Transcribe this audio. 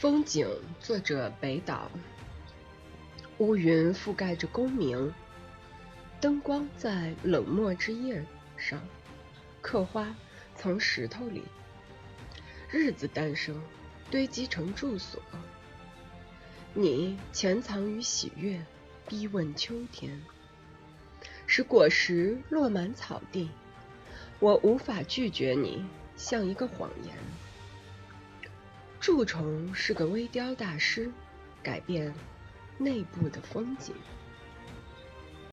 风景，作者北岛。乌云覆盖着功名，灯光在冷漠之夜上刻花从石头里，日子诞生，堆积成住所。你潜藏于喜悦，逼问秋天，使果实落满草地。我无法拒绝你，像一个谎言。蛀虫是个微雕大师，改变内部的风景。